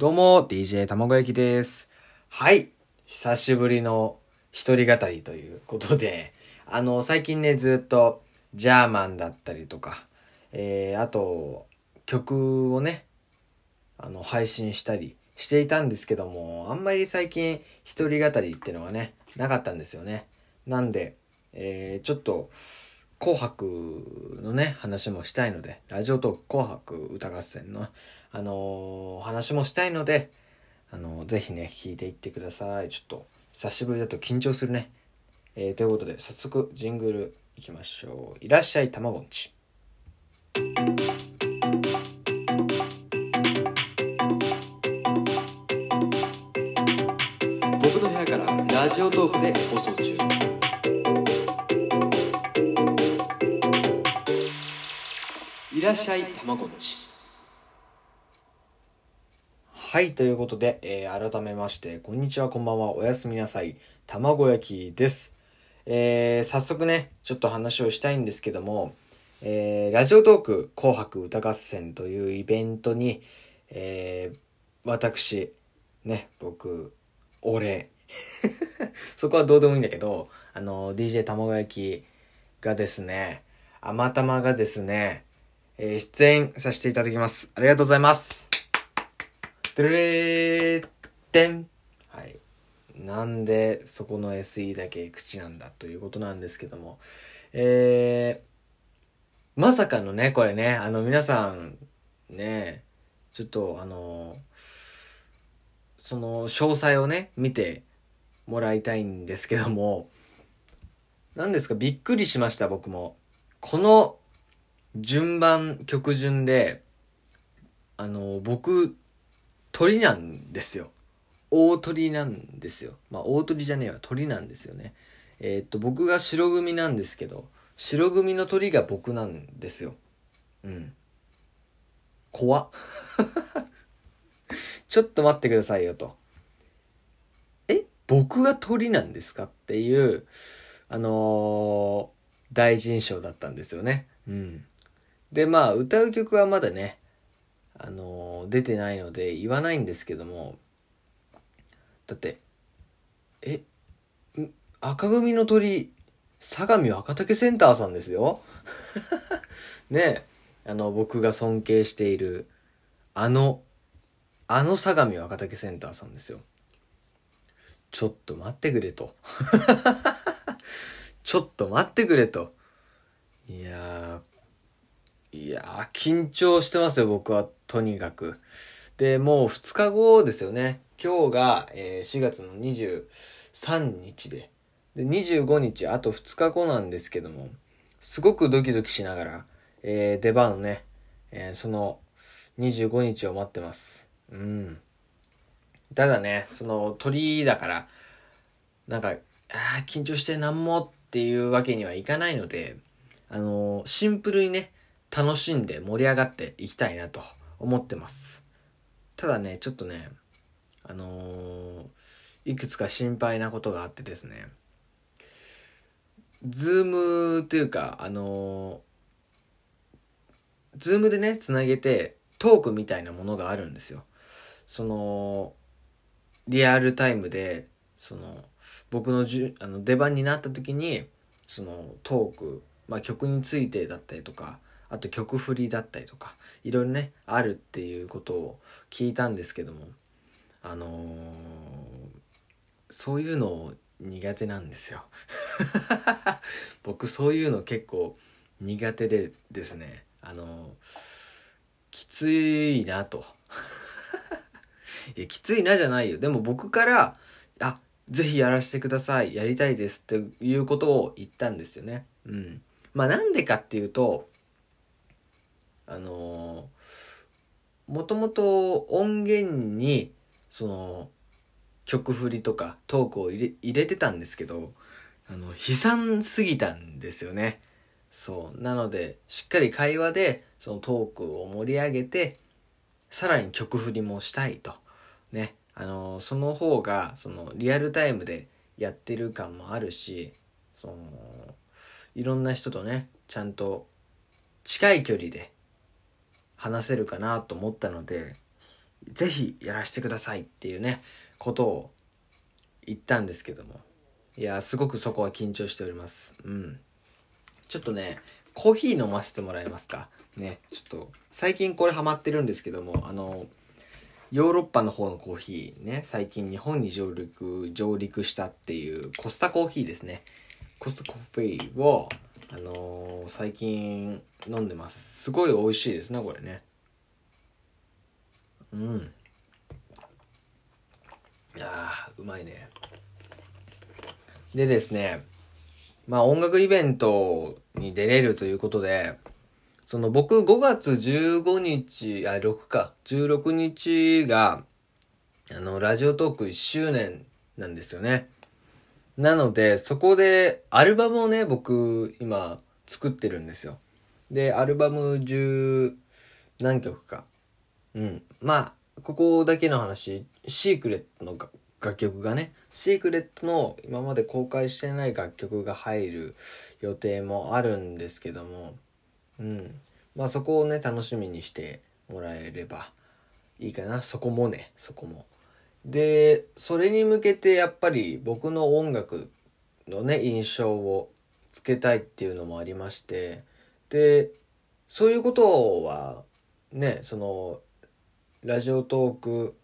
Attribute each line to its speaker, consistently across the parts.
Speaker 1: どうも、DJ 卵焼きです。はい。久しぶりの一人語りということで、あの、最近ね、ずっと、ジャーマンだったりとか、えー、あと、曲をね、あの、配信したりしていたんですけども、あんまり最近一人語りってのがね、なかったんですよね。なんで、えー、ちょっと、紅白のね、話もしたいので、ラジオトーク紅白歌合戦の、あのー話もしたいので、あのーぜひね、聞いていってください。ちょっと、久しぶりだと緊張するね。えー、ということで、早速、ジングルいきましょう。いらっしゃい、たまごんち。僕の部屋からラジオトークで放送中。いらっしゃい、たまごっち。はい、ということで、えー改めまして、こんにちは、こんばんは、おやすみなさい、卵焼きです。えー早速ね、ちょっと話をしたいんですけども、えーラジオトーク紅白歌合戦というイベントに、えー私、ね、僕、俺、そこはどうでもいいんだけど、あの、DJ 卵焼きがですね、あまたまがですね、えー出演させていただきます。ありがとうございます。てるれーてん。はい。なんで、そこの SE だけ口なんだということなんですけども。えー、まさかのね、これね、あの、皆さん、ね、ちょっと、あの、その、詳細をね、見てもらいたいんですけども、何ですか、びっくりしました、僕も。この、順番、曲順で、あの、僕、鳥なんですよ。大鳥なんですよ。まあ、大鳥じゃねえわ、鳥なんですよね。えーっと、僕が白組なんですけど、白組の鳥が僕なんですよ。うん。怖っ。ちょっと待ってくださいよと。え？僕が鳥なんですか？っていう、あのー大臣賞だったんですよね。うん。で、まあ、歌う曲はまだね、あのー出てないので言わないんですけども、だって、え、赤組の鳥、相模若竹センターさんですよ。ね、あの、僕が尊敬している、あの、あの相模若竹センターさんですよ。ちょっと待ってくれと。ちょっと待ってくれと。いやー、緊張してますよ、僕は、とにかく。で、もう2日後ですよね。今日が、えー4月の23日で。で、25日、あと2日後なんですけども、すごくドキドキしながら、えー出番をね、えーその25日を待ってます。うん。ただね、その鳥だから、なんか、あー緊張してなんもっていうわけにはいかないので、あのーシンプルにね、楽しんで盛り上がっていきたいなと思ってます。ただね、ちょっとね、あのーいくつか心配なことがあってですね、ズームっていうか、あのーズームでね、つなげてトークみたいなものがあるんですよ。その、リアルタイムで、その、僕のじゅあの出番になった時に、そのトーク、まあ曲についてだったりとか、あと曲振りだったりとか、いろいろね、あるっていうことを聞いたんですけども、あのーそういうの苦手なんですよ。僕そういうの結構苦手でですね、あのきついなと。いや、きついなじゃないよ。でも僕から、あ、ぜひやらせてください。やりたいですっていうことを言ったんですよね。うん。まあなんでかっていうと、あのーもともと音源に、その、曲振りとかトークを入れ入れてたんですけど、あの、悲惨すぎたんですよね。そう。なので、しっかり会話で、そのトークを盛り上げて、さらに曲振りもしたいと。ね。あの、その方が、その、リアルタイムでやってる感もあるし、その、いろんな人とね、ちゃんと近い距離で話せるかなと思ったので、ぜひやらせてくださいっていうね、ことを言ったんですけども。いや、すごくそこは緊張しております。うん。ちょっとね、コーヒー飲ませてもらえますか？ね、ちょっと、最近これハマってるんですけども、あの、ヨーロッパの方のコーヒーね、最近日本に上陸、上陸したっていうコスタコーヒーですね。コスタコーヒーを、あのー、最近飲んでます。すごい美味しいですね、これね。うん。いやー、うまいね。でですね、まあ音楽イベントに出れるということで、その僕5月15日、あ、6か、16日が、あの、ラジオトーク1周年なんですよね。なので、そこでアルバムをね、僕今作ってるんですよ。で、アルバム10何曲か。うん。まあ、ここだけの話、シークレットの楽曲がね、シークレットの今まで公開してない楽曲が入る予定もあるんですけども、うん。まあそこをね、楽しみにしてもらえればいいかな。そこもね、そこも。で、それに向けてやっぱり僕の音楽のね、印象をつけたいっていうのもありまして、で、そういうことは、ね、その、ラジオトーク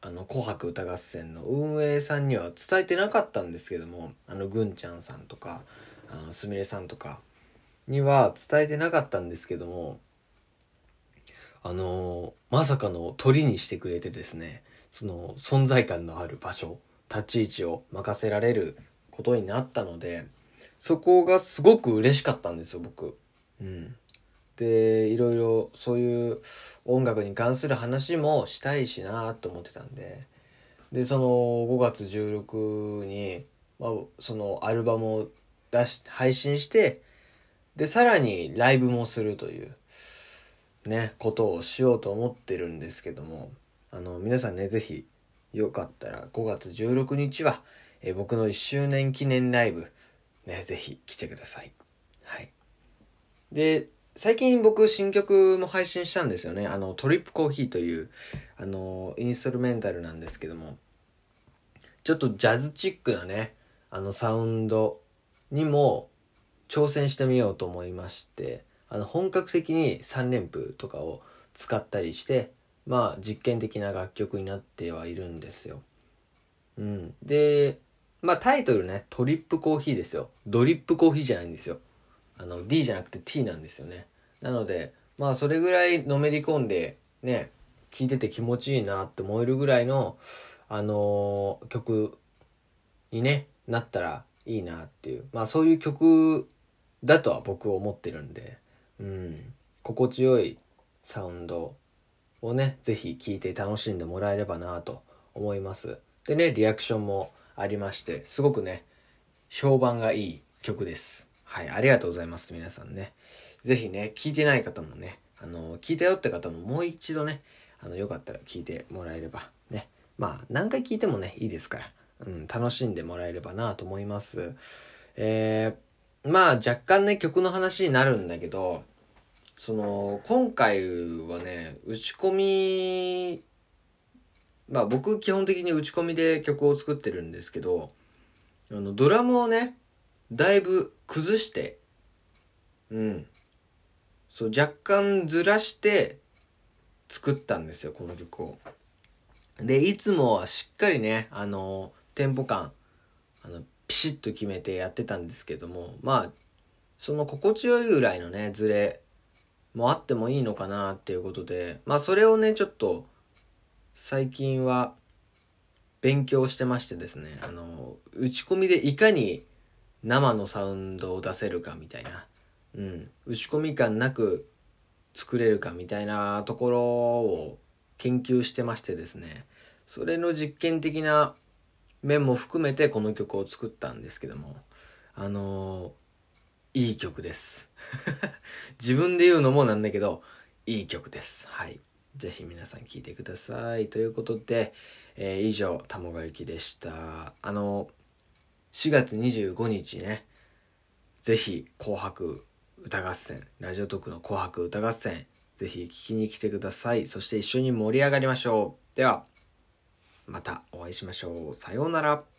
Speaker 1: あの、紅白歌合戦の運営さんには伝えてなかったんですけども、あの、ぐんちゃんさんとか、すみれさんとかには伝えてなかったんですけども、あのまさかの鳥にしてくれてですね、その存在感のある場所、立ち位置を任せられることになったので、そこがすごく嬉しかったんですよ、僕。うん。でいろいろそういう音楽に関する話もしたいしなと思ってたんででその5月16に、まあ、そのアルバムを出し配信してでさらにライブもするというねことをしようと思ってるんですけどもあの皆さんね是非よかったら5月16日は、え僕の1周年記念ライブね是非来てください。はい。で最近僕新曲も配信したんですよね。あの、トリップコーヒーという、あの、インストルメンタルなんですけども、ちょっとジャズチックなね、あのサウンドにも挑戦してみようと思いまして、あの、本格的に3連符とかを使ったりして、まあ、実験的な楽曲になってはいるんですよ。うん。で、まあタイトルね、トリップコーヒーですよ。ドリップコーヒーじゃないんですよ。あの D じゃなくて T なんですよね。なのでまあそれぐらいのめり込んでね聴いてて気持ちいいなって思えるぐらいのあのー、曲にねなったらいいなっていう。まあそういう曲だとは僕は思ってるんで。うん。心地よいサウンドをね是非聴いて楽しんでもらえればなと思います。でねリアクションもありましてすごくね評判がいい曲ですはい、ありがとうございます、皆さんね。ぜひね、聞いてない方もね、あの、聞いたよって方ももう一度ね、あの、よかったら聞いてもらえれば、ね。まあ、何回聞いてもね、いいですから、うん、楽しんでもらえればなと思います。えー、まあ、若干ね、曲の話になるんだけど、その、今回はね、打ち込み、まあ僕基本的に打ち込みで曲を作ってるんですけど、あの、ドラムをね、だいぶ崩して、うん。そう、若干ずらして作ったんですよ、この曲を。で、いつもはしっかりね、あの、テンポ感、あの、ピシッと決めてやってたんですけども、まあ、その心地よいぐらいのね、ズレもあってもいいのかなっていうことで、まあそれをね、ちょっと、最近は勉強してましてですね、あの、打ち込みでいかに生のサウンドを出せるかみたいな、うん、打ち込み感なく作れるかみたいなところを研究してましてですね、それの実験的な面も含めてこの曲を作ったんですけども、あの、いい曲です。自分で言うのもなんだけど、いい曲です。はい。ぜひ皆さん聴いてください。ということで、えー、以上、たもがゆきでした。あの4月25日ね、ぜひ紅白歌合戦、ラジオトークの紅白歌合戦、ぜひ聞きに来てください。そして一緒に盛り上がりましょう。では、またお会いしましょう。さようなら。